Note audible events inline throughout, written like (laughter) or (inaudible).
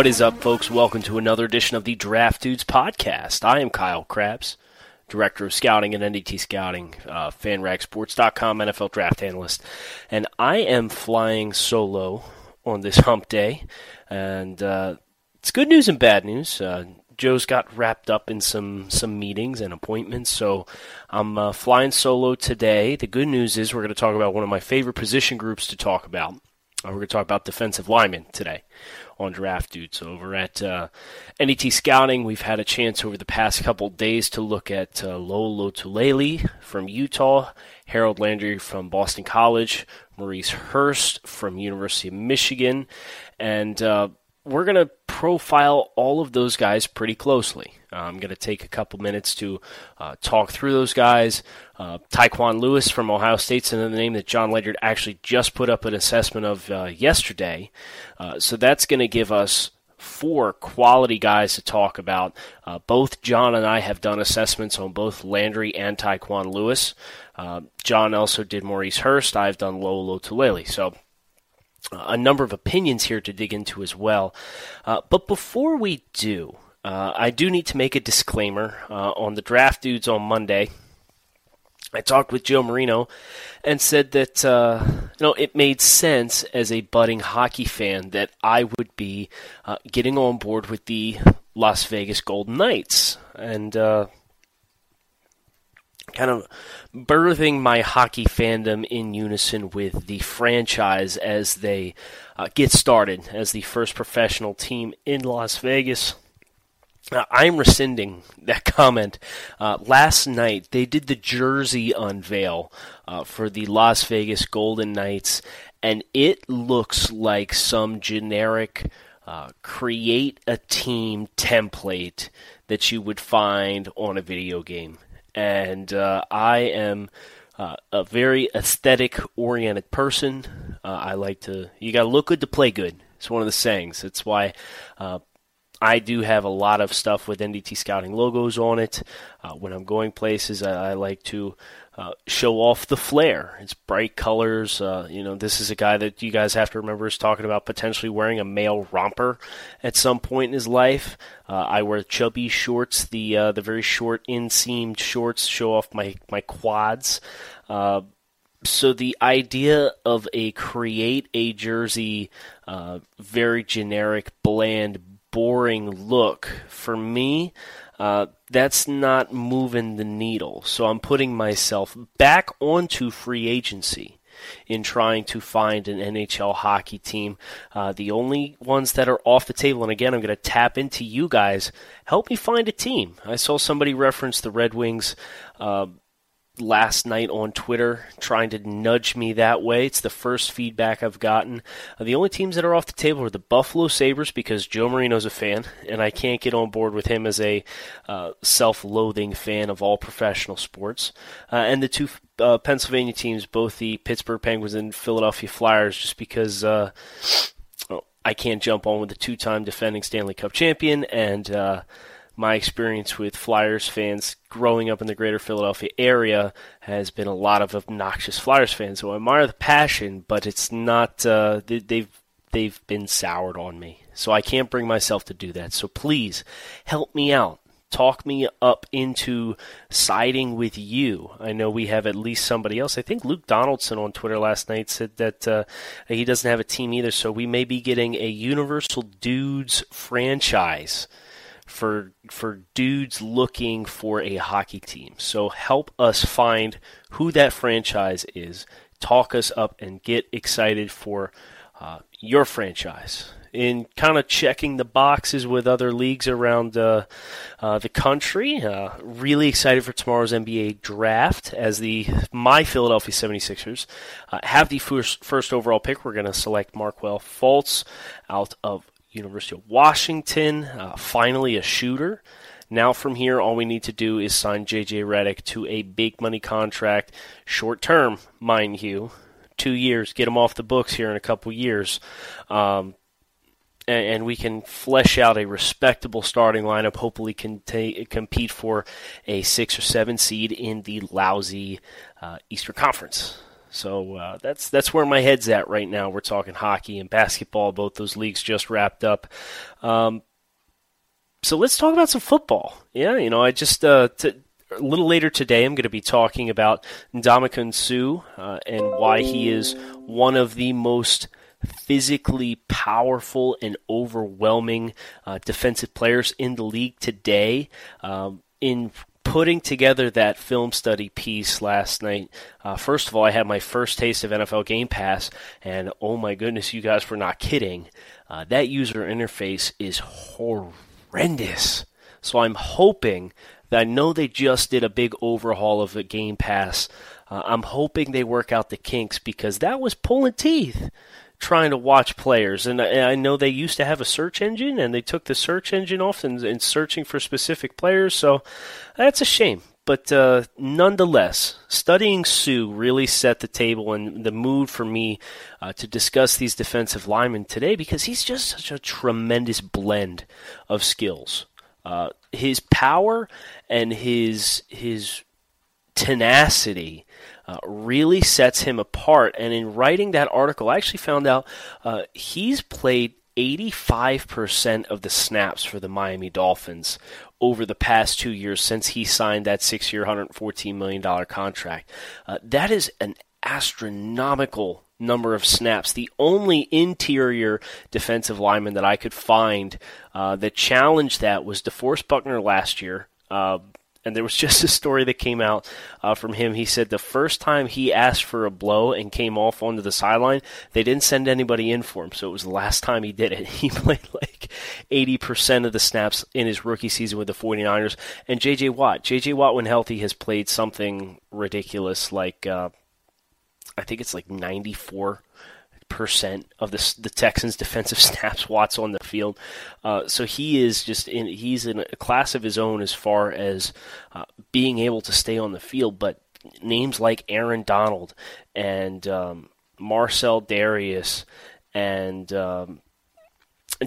What is up, folks? Welcome to another edition of the Draft Dudes podcast. I am Kyle Crabbs, Director of Scouting at NDT Scouting, uh, FanRagSports.com, NFL Draft Analyst, and I am flying solo on this hump day, and uh, it's good news and bad news. Uh, Joe's got wrapped up in some some meetings and appointments, so I'm uh, flying solo today. The good news is we're going to talk about one of my favorite position groups to talk about. Uh, we're going to talk about defensive linemen today on Draft Dudes over at uh, NDT Scouting. We've had a chance over the past couple days to look at uh, Lowell Lotulelei from Utah, Harold Landry from Boston College, Maurice Hurst from University of Michigan, and uh, we're going to profile all of those guys pretty closely. Uh, I'm going to take a couple minutes to uh, talk through those guys. Uh, Tyquan Lewis from Ohio State's another name that John Ledyard actually just put up an assessment of uh, yesterday. Uh, so that's going to give us four quality guys to talk about. Uh, both John and I have done assessments on both Landry and Tyquan Lewis. John also did Maurice Hurst. I've done Lowell Lotulelei. So a number of opinions here to dig into as well. Uh, but before we do, uh, I do need to make a disclaimer uh, on the draft dudes on Monday. I talked with Joe Marino and said that uh, you know it made sense as a budding hockey fan that I would be uh, getting on board with the Las Vegas Golden Knights and uh, kind of birthing my hockey fandom in unison with the franchise as they uh, get started as the first professional team in Las Vegas. uh, I'm rescinding (laughs) that comment. Uh, last night, they did the jersey unveil uh, for the Las Vegas Golden Knights, and it looks like some generic uh, create a team template that you would find on a video game. And uh, I am uh, a very aesthetic oriented person. I like to, you got to look good to play good. It's one of the sayings. It's why I do have a lot of stuff with NDT Scouting logos on it. Uh, when I'm going places, I, I like to uh, show off the flair. It's bright colors. Uh, you know, this is a guy that you guys have to remember is talking about potentially wearing a male romper at some point in his life. Uh, I wear chubby shorts, the uh, the very short inseamed shorts, show off my my quads. Uh, so the idea of a create a jersey, very generic, bland, boring look for me, that's not moving the needle. So I'm putting myself back onto free agency in trying to find an NHL hockey team. Uh, the only ones that are off the table, and again, I'm going to tap into you guys. Help me find a team. I saw somebody reference the Red Wings. Uh, last night on Twitter trying to nudge me that way. It's the first feedback I've gotten. Uh, the only teams that are off the table are the Buffalo Sabres because Joe Marino's a fan, and I can't get on board with him as a uh, self loathing fan of all professional sports. Uh, and the two uh, Pennsylvania teams, both the Pittsburgh Penguins and Philadelphia Flyers, just because. Uh, I can't jump on with the two-time defending Stanley Cup champion, and uh, my experience with Flyers fans growing up in the greater Philadelphia area has been a lot of obnoxious Flyers fans So I admire the passion, but it's not, uh, they've, they've been soured on me. So I can't bring myself to do that. So please help me out. Talk me up into siding with you. I know we have at least somebody else. I think Luke Donaldson on Twitter last night said that uh, he doesn't have a team either. So we may be getting a Universal Dudes franchise for for dudes looking for a hockey team. So help us find who that franchise is. Talk us up and get excited for uh, your franchise. In kind of checking the boxes with other leagues around uh, uh, the country. Uh, really excited for tomorrow's NBA draft as the my Philadelphia 76ers uh, have the first, first overall pick. We're going to select Markelle Fultz out of University of Washington, uh, finally a shooter. Now from here, all we need to do is sign J.J. Redick to a big money contract, short term, mind you, two years. Get him off the books here in a couple years, um, and, and, we can flesh out a respectable starting lineup. Hopefully, can compete for a six or seven seed in the lousy uh, Eastern Conference. So uh, that's that's where my head's at right now. We're talking hockey and basketball. Both those leagues just wrapped up. Um, so let's talk about some football. Yeah, you know, I just uh, t- a little later today, I'm going to be talking about Ndamukong Suh uh, and why he is one of the most physically powerful and overwhelming uh, defensive players in the league today. Um, in putting together that film study piece last night, uh, first of all, I had my first taste of NFL Game Pass, and oh my goodness, you guys were not kidding. Uh, that user interface is horrendous. So I'm hoping that I know they just did a big overhaul of the Game Pass. Uh, I'm hoping they work out the kinks because that was pulling teeth trying to watch players. And I, know they used to have a search engine, and they took the search engine off and, and searching for specific players. So that's a shame. But uh, nonetheless, studying Suh really set the table and the mood for me uh, to discuss these defensive linemen today because he's just such a tremendous blend of skills. Uh, his power and his his tenacity uh, really sets him apart. And in writing that article, I actually found out uh, he's played 85% of the snaps for the Miami Dolphins over the past two years since he signed that six year, $114 million contract. Uh, that is an astronomical number of snaps. The only interior defensive lineman that I could find uh, that challenged that was DeForest Buckner last year. Uh, and there was (laughs) just a story that came out uh, from him. He said the first time he asked for a blow and came off onto the sideline, they didn't send anybody in for him. So it was the last time he did it. (laughs) He played like 80% of the snaps in his rookie season with the 49ers. And J.J. Watt, J.J. Watt, when healthy, has played something ridiculous like, uh, I think it's like 94 percent of the the Texans' defensive (laughs) snaps Watts on the field. Uh, so he is just in he's in a class of his own as far as uh, being able to stay on the field. But names like Aaron Donald and um, Marcell Dareus and um,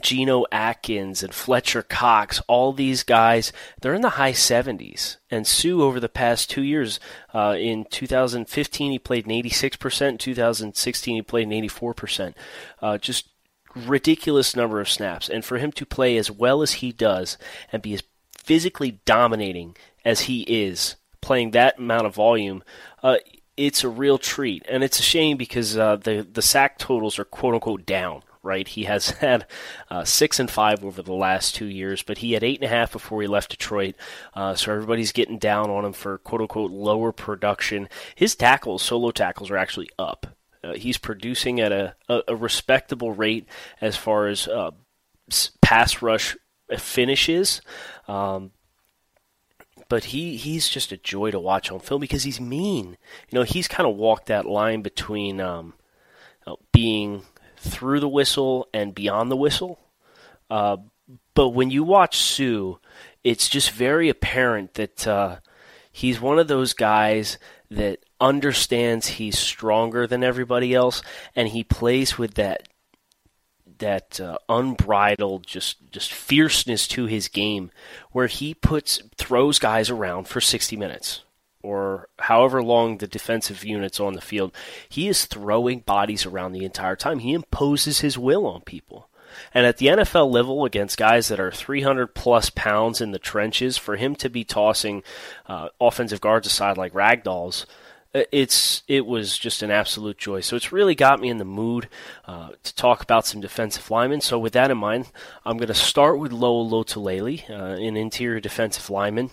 Geno Atkins and Fletcher Cox, all these guys, they're in the high 70s. And Suh, over the past two years, uh, in 2015 he played an 86%, in 2016 he played an 84%. Uh, just ridiculous number of snaps. And for him to play as well as he does and be as physically dominating as he is, playing that amount of volume, uh, it's a real treat. And it's a shame because uh, the, the sack totals are quote unquote down right? He has (laughs) had uh, six and five over the last two years, but he had eight and a half before he left Detroit. Uh, so everybody's getting down on him for quote unquote lower production. His tackles, solo tackles, are actually up. Uh, he's producing at a, a, a, respectable rate as far as uh, pass rush finishes. Um, but he, he's just a joy to watch on film because he's mean. You know, he's kind of walked that line between um, being through the whistle and beyond the whistle. Uh, but when you watch Suh, it's just very apparent that uh, he's one of those guys that understands he's stronger than everybody else, and he plays with that that uh, unbridled just just fierceness to his game, where he puts throws guys around for sixty minutes or however long the defensive unit's on the field, he is throwing bodies around the entire time. He imposes his will on people. And at the NFL level, against guys that are 300 plus pounds in the trenches, for him to be tossing uh, offensive guards aside like ragdolls, uh, it's it was just an absolute joy. So it's really got me in the mood uh, to talk about some defensive linemen. So with that in mind, I'm going to start with Lowell Lotulelei, uh, an interior defensive lineman.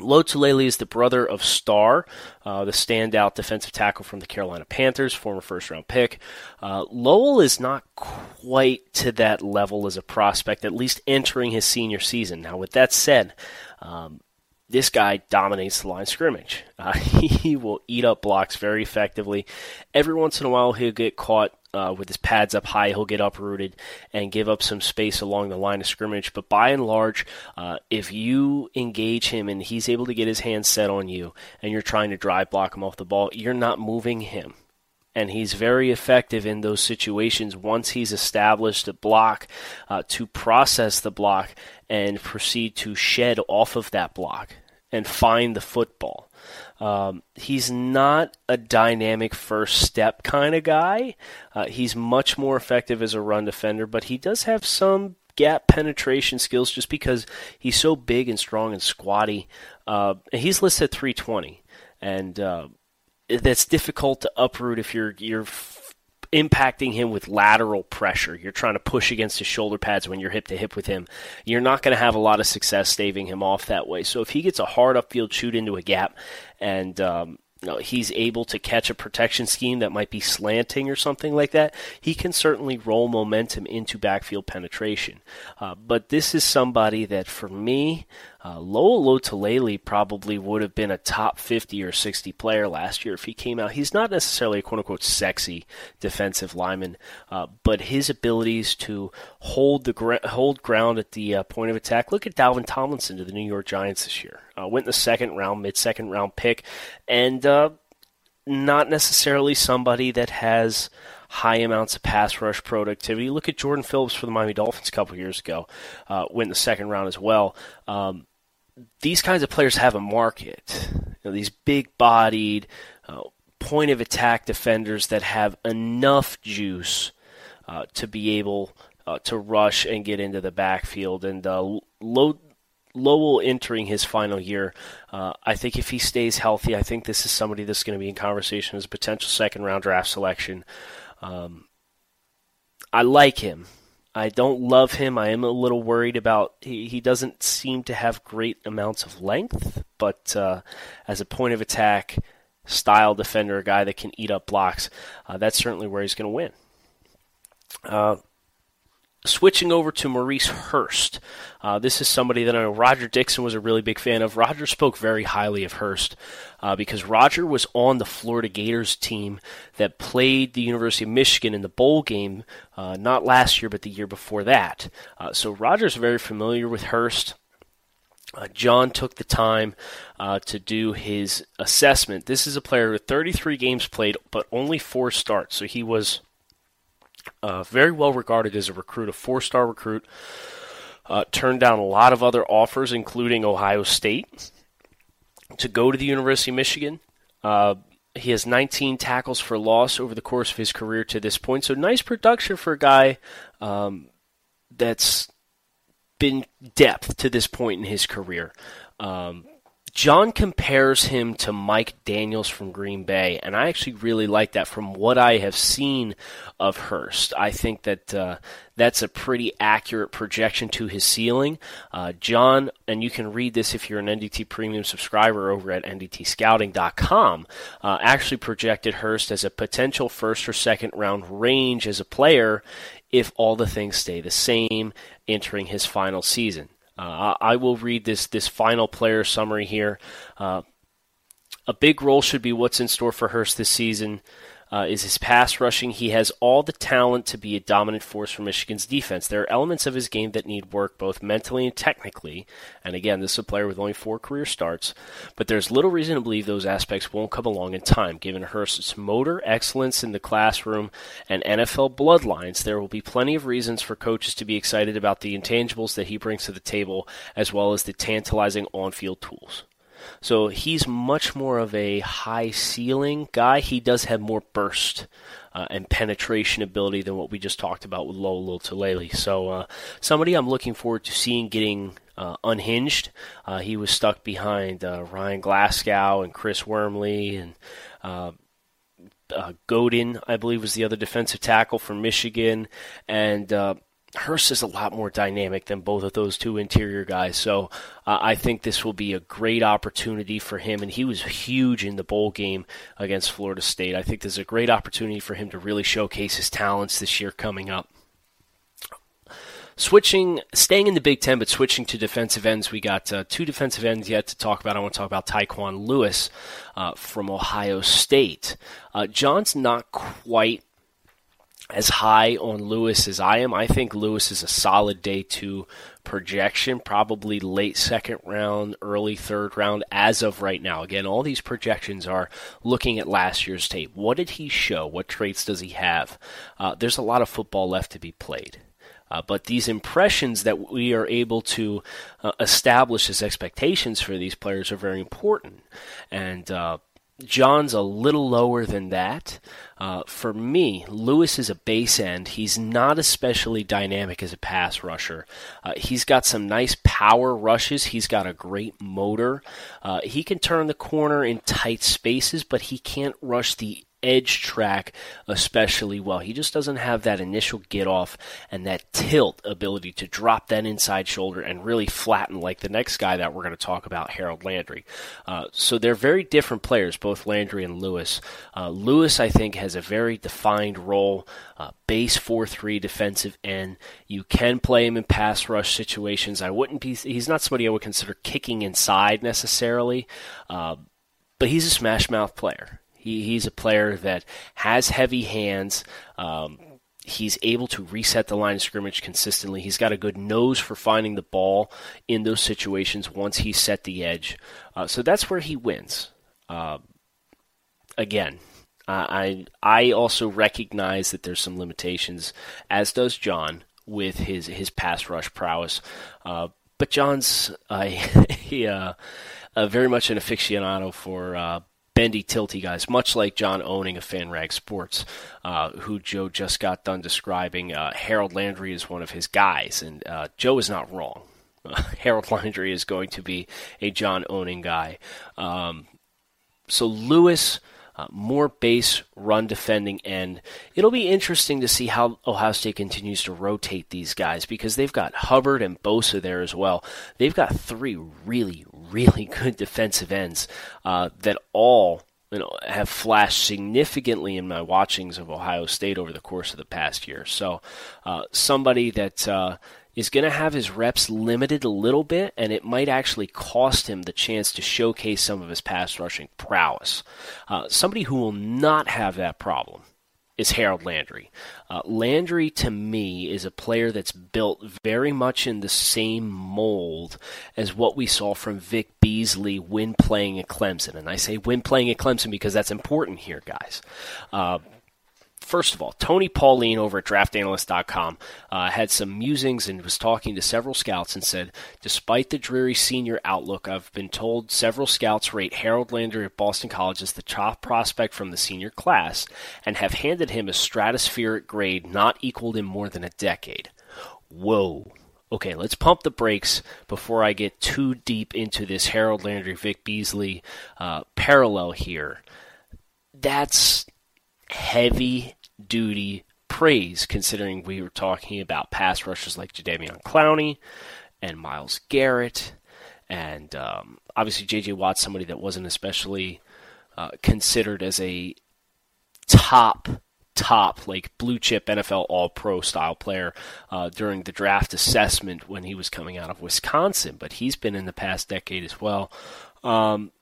Lotulelei is the brother of Star, uh, the standout defensive tackle from the Carolina Panthers, former first round pick. Uh, Lowell is not quite to that level as a prospect, at least entering his senior season. Now, with that said, um, this guy dominates the line scrimmage. Uh, (laughs) he will eat up blocks very effectively. Every once in a while, he'll get caught uh, with his pads up high, he'll get uprooted and give up some space along the line of scrimmage. But by and large, uh, if you engage him and he's able to get his hands set on you and you're trying to drive block him off the ball, you're not moving him. And he's very effective in those situations once he's established a block uh, to process the block and proceed to shed off of that block and find the football. Um, he's not a dynamic first step kind of guy. Uh, he's much more effective as a run defender, but he does have some gap penetration skills just because he's so big and strong and squatty. Uh, he's listed at 320, and uh, that's difficult to uproot if you're you're impacting him with lateral pressure. You're trying to push against his shoulder pads when you're hip to hip with him. You're not going to have a lot of success staving him off that way. So if he gets a hard upfield shoot into a gap and um, he's able to catch a protection scheme that might be slanting or something like that, he can certainly roll momentum into backfield penetration. Uh, but this is somebody that, for me, uh, Lowell Lotulelei probably would have been a top 50 or 60 player last year if he came out. He's not necessarily a quote unquote sexy defensive lineman, uh, but his abilities to hold the hold ground at the uh, point of attack. Look at Dalvin Tomlinson to the New York Giants this year. Uh, went in the second round, mid second round pick, and uh, not necessarily somebody that has high amounts of pass rush productivity. Look at Jordan Phillips for the Miami Dolphins a couple years ago, uh, went in the second round as well. Um, these kinds of players have a market. You know, these big bodied, uh, point of attack defenders that have enough juice uh, to be able uh, to rush and get into the backfield. And uh, Low, Lowell entering his final year, uh, I think if he stays healthy, I think this is somebody that's going to be in conversation as a potential second round draft selection. Um, I like him. I don't love him. I am a little worried about he, he doesn't seem to have great amounts of length, but uh, as a point of attack style defender, a guy that can eat up blocks, uh, that's certainly where he's going to win. Uh, switching over to Maurice Hurst. Uh, this is somebody that I know Roger Dixon was a really big fan of. Roger spoke very highly of Hurst uh, because Roger was on the Florida Gators team that played the University of Michigan in the bowl game, uh, not last year, but the year before that. Uh, so Roger's very familiar with Hurst. Uh, John took the time uh, to do his assessment. This is a player with 33 games played, but only four starts. So he was uh, very well regarded as a recruit, a four star recruit. Uh, turned down a lot of other offers, including Ohio State, to go to the University of Michigan. Uh, he has 19 tackles for loss over the course of his career to this point. So nice production for a guy um, that's been depth to this point in his career. Um, John compares him to Mike Daniels from Green Bay, and I actually really like that from what I have seen of Hurst. I think that uh, that's a pretty accurate projection to his ceiling. Uh, John, and you can read this if you're an NDT Premium subscriber over at NDTScouting.com, uh, actually projected Hurst as a potential first or second round range as a player if all the things stay the same entering his final season. Uh, I will read this this final player summary here. Uh, a big role should be what's in store for Hurst this season uh, is his pass rushing. He has all the talent to be a dominant force for Michigan's defense. There are elements of his game that need work both mentally and technically. And again, this is a player with only four career starts, but there's little reason to believe those aspects won't come along in time. Given Hurst's motor excellence in the classroom and NFL bloodlines, there will be plenty of reasons for coaches to be excited about the intangibles that he brings to the table, as well as the tantalizing on field tools. So he's much more of a high ceiling guy. He does have more burst uh, and penetration ability than what we just talked about with Lowell Lotulelei. So uh, somebody I'm looking forward to seeing getting uh, unhinged. Uh, he was stuck behind uh, Ryan Glasgow and Chris Wormley and. Uh, Godin, I believe, was the other defensive tackle from Michigan, and Hurst is a lot more dynamic than both of those two interior guys. So uh, I think this will be a great opportunity for him. And he was huge in the bowl game against Florida State. I think there's a great opportunity for him to really showcase his talents this year coming up. Switching, staying in the Big Ten, but switching to defensive ends, we got uh, two defensive ends yet to talk about. I want to talk about Tyquan Lewis uh, from Ohio State. Uh, John's not quite as high on Lewis as I am. I think Lewis is a solid day two projection, probably late second round, early third round as of right now. Again, all these projections are looking at last year's tape. What did he show? What traits does he have? Uh, there's a lot of football left to be played. Uh, but these impressions that we are able to uh, establish as expectations for these players are very important. And uh, John's a little lower than that. Uh, for me, Lewis is a base end. He's not especially dynamic as a pass rusher. Uh, he's got some nice power rushes. He's got a great motor. Uh, he can turn the corner in tight spaces, but he can't rush the edge track especially well. He just doesn't have that initial get off and that tilt ability to drop that inside shoulder and really flatten like the next guy that we're going to talk about, Harold Landry. Uh, so they're very different players, both Landry and Lewis. Uh, Lewis, I think, has a very defined role. Uh, base 4-3 defensive end. You can play him in pass rush situations. I wouldn't be. He's not somebody I would consider kicking inside necessarily, uh, but he's a smash mouth player. He, he's a player that has heavy hands. Um, he's able to reset the line of scrimmage consistently. He's got a good nose for finding the ball in those situations once he's set the edge. Uh, so that's where he wins. Uh, again, I I also recognize that there's some limitations, as does John with his his pass rush prowess. Uh, but John's (laughs) he, uh, very much an aficionado for uh, bendy, tilty guys, much like John Owning a FanRag Sports, uh, who Joe just got done describing. Uh, Harold Landry is one of his guys, and uh, Joe is not wrong. (laughs) Harold Landry is going to be a John Owning guy. Um, so Lewis. uh, more base run defending end. It'll be interesting to see how Ohio State continues to rotate these guys because they've got Hubbard and Bosa there as well. They've got three really, really (laughs) good defensive ends uh, that all you know, have flashed significantly in my watchings of Ohio State over the course of the past year. So, uh, somebody that uh, is going to have his reps limited a little bit, and it might actually cost him the chance to showcase some of his pass rushing prowess. Uh, somebody who will not have that problem is Harold Landry. Uh, Landry, to me, is a player that's built very much in the same mold as what we saw from Vic Beasley when playing at Clemson. And I say when playing at Clemson because that's important here, guys. Uh, First of all, Tony Pauline over at draftanalyst.com uh, had some musings and was talking to several scouts and said, despite the dreary senior outlook, I've been told several scouts rate Harold Landry at Boston College as the top prospect from the senior class and have handed him a stratospheric grade not equaled in more than a decade. Whoa. Okay, let's pump the brakes before I get too deep into this Harold Landry Vic Beasley uh, parallel here. That's heavy duty praise, considering we were talking about pass rushers like Jadeveon Clowney and Myles Garrett, and um, obviously J.J. Watt, somebody that wasn't especially uh, considered as a top top like blue chip NFL All Pro style player uh, during the draft assessment when he was coming out of Wisconsin, but he's been in the past decade as well. Um,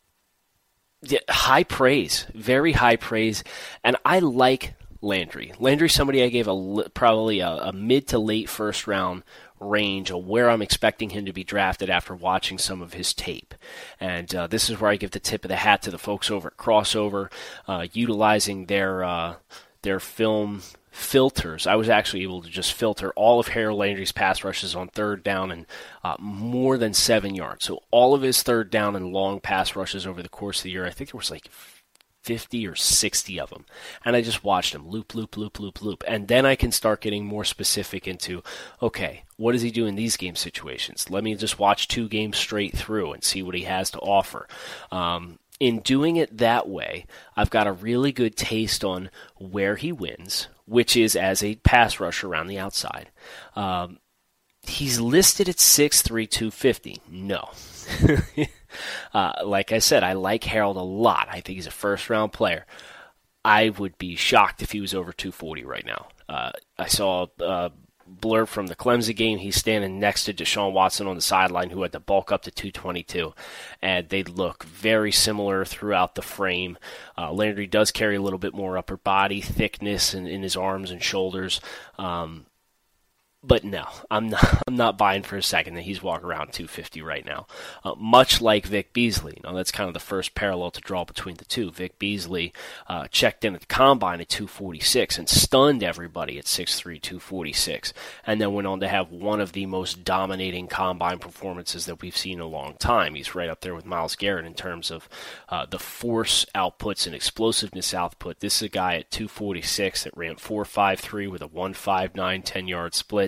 yeah, high praise, very high praise, and I like Landry. Landry, somebody I gave a probably a, a, mid to late first round range of where I'm expecting him to be drafted after watching some of his tape. And uh, this is where I give the tip of the hat to the folks over at Krossover, uh, utilizing their uh, their film filters. I was actually able to just filter all of Harold Landry's pass rushes on third down and uh, more than seven yards. So all of his third down and long pass rushes over the course of the year, I think there was like 50 or 60 of them. And I just watched them loop, loop, loop, loop, loop. And then I can start getting more specific into, okay, what does he do in these game situations? Let me just watch two games straight through and see what he has to offer. Um, in doing it that way, I've got a really good taste on where he wins, which is as a pass rusher around the outside. Um, he's listed at 6'3", 250. No. (laughs) uh, like I said, I like Harold a lot. I think he's a first round player. I would be shocked if he was over 240 right now. Uh, I saw a blurb from the Clemson game. He's standing next to Deshaun Watson on the sideline, who had to bulk up to 222, and they look very similar throughout the frame. Uh, Landry does carry a little bit more upper body thickness in, in his arms and shoulders. Um, but no, I'm not. (laughs) I'm not buying for a second that he's walking around 250 right now. Uh, much like Vic Beasley. Now that's kind of the first parallel to draw between the two. Vic Beasley uh, checked in at the combine at 246 and stunned everybody at 6'3", 246, and then went on to have one of the most dominating combine performances that we've seen in a long time. He's right up there with Myles Garrett in terms of uh, the force outputs and explosiveness output. This is a guy at 246 that ran 4.53 with a 1.59 10 yard split.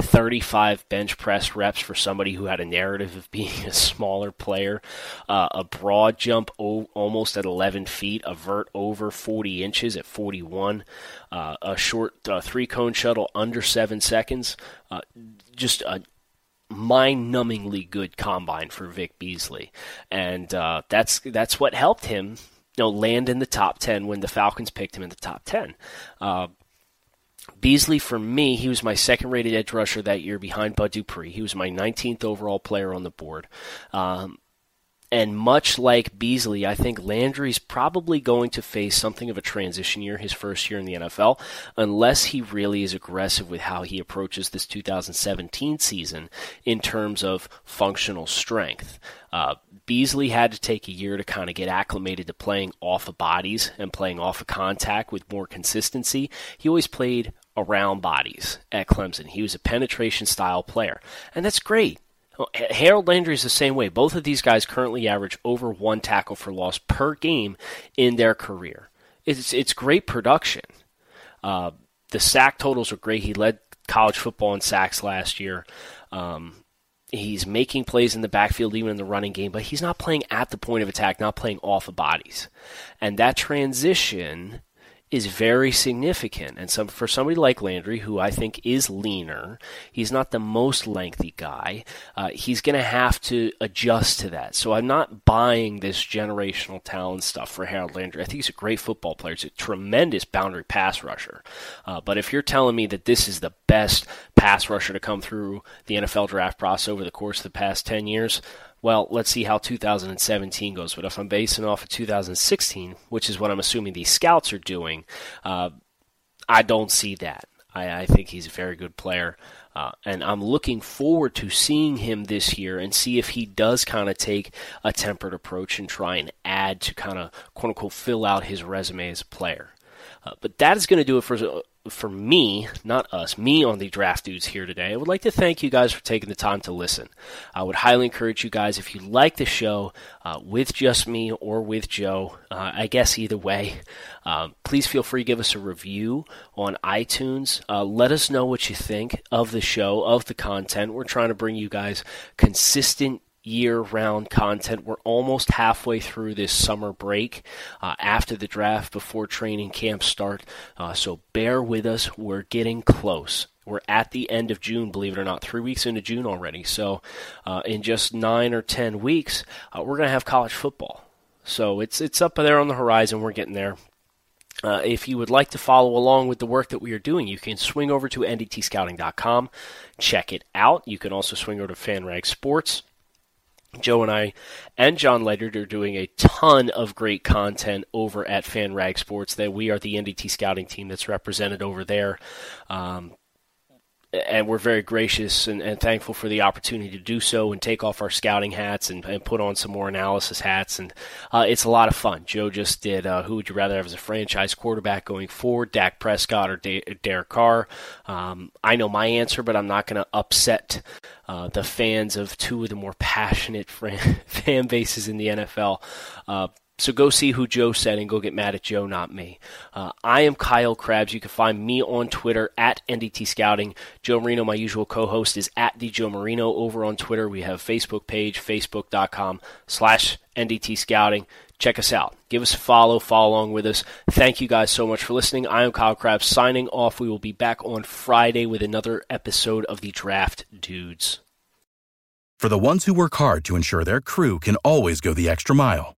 35 bench press reps for somebody who had a narrative of (laughs) being a smaller player, uh, a broad jump o- almost at 11 feet, a vert over 40 inches at 41, uh, a short uh, three cone shuttle under seven seconds. Uh, just a mind-numbingly good combine for Vic Beasley, and uh, that's that's what helped him you know, land in the top 10 when the Falcons picked him in the top 10. Uh, Beasley, for me, he was my second rated edge rusher that year behind Bud Dupree. He was my 19th overall player on the board. Um, and much like Beasley, I think Landry's probably going to face something of a transition year his first year in the NFL, unless he really is aggressive with how he approaches this 2017 season in terms of functional strength. Uh, Beasley had to take a year to kind of get acclimated to playing off of bodies and playing off of contact with more consistency. He always played around bodies at Clemson. He was a penetration style player, and that's great. Harold Landry is the same way. Both of these guys currently average over one tackle for loss per game in their career. It's it's great production. Uh, the sack totals are great. He led college football in sacks last year. Um, He's making plays in the backfield, even in the running game, but he's not playing at the point of attack, not playing off of bodies. And that transition is very significant. And some for somebody like Landry, who I think is leaner, he's not the most lengthy guy. Uh, he's going to have to adjust to that. So I'm not buying this generational talent stuff for Harold Landry. I think he's a great football player. He's a tremendous boundary pass rusher. Uh, but if you're telling me that this is the best pass rusher to come through the NFL draft process over the course of the past 10 years, well, let's see how 2017 goes. But if I'm basing off of 2016, which is what I'm assuming these scouts are doing, uh, I don't see that. I, I, think he's a very good player. Uh, and I'm looking forward to seeing him this year and see if he does kind of take a tempered approach and try and add to kind of quote unquote fill out his resume as a player. Uh, but that is going to do it for for me, not us, me on the draft dudes here today. I would like to thank you guys for taking the time to listen. I would highly encourage you guys if you like the show uh, with just me or with Joe. Uh, I guess either way, uh, please feel free to give us a review on iTunes. Uh, let us know what you think of the show, of the content. We're trying to bring you guys consistent year round content. We're almost halfway through this summer break uh, after the draft before training camp start. Uh, so bear with us. We're getting close. We're at the end of June, believe it or not, three weeks into June already. So, uh, in just nine or ten weeks, uh, we're going to have college football. So it's it's up there on the horizon. We're getting there. Uh, if you would like to follow along with the work that we are doing, you can swing over to ndtscouting.com, check it out. You can also swing over to FanRag Sports Joe and I and John Ledyard are doing a ton of great content over at FanRag Sports. That we are the NDT scouting team that's represented over there. Um, and we're very gracious and, and, thankful for the opportunity to do so and take off our scouting hats and, and put on some more analysis hats. And uh, it's a lot of fun. Joe just did uh, who would you rather have as a franchise quarterback going forward, Dak Prescott or Derek Carr? Um, I know my answer, but I'm not going to upset uh, the fans of two of the more passionate (laughs) fan bases in the NFL. So go see who Joe said and go get mad at Joe, not me. Uh, I am Kyle Crabbs. You can find me on Twitter at NDT Scouting. Joe Marino, my usual co-host, is at the Joe Marino over on Twitter. We have Facebook page, facebook.com slash NDT Scouting. Check us out. Give us a follow, follow along with us. Thank you guys so much for listening. I am Kyle Crabbs signing off. We will be back on Friday with another episode of the Draft Dudes. For the ones who work hard to ensure their crew can always go the extra mile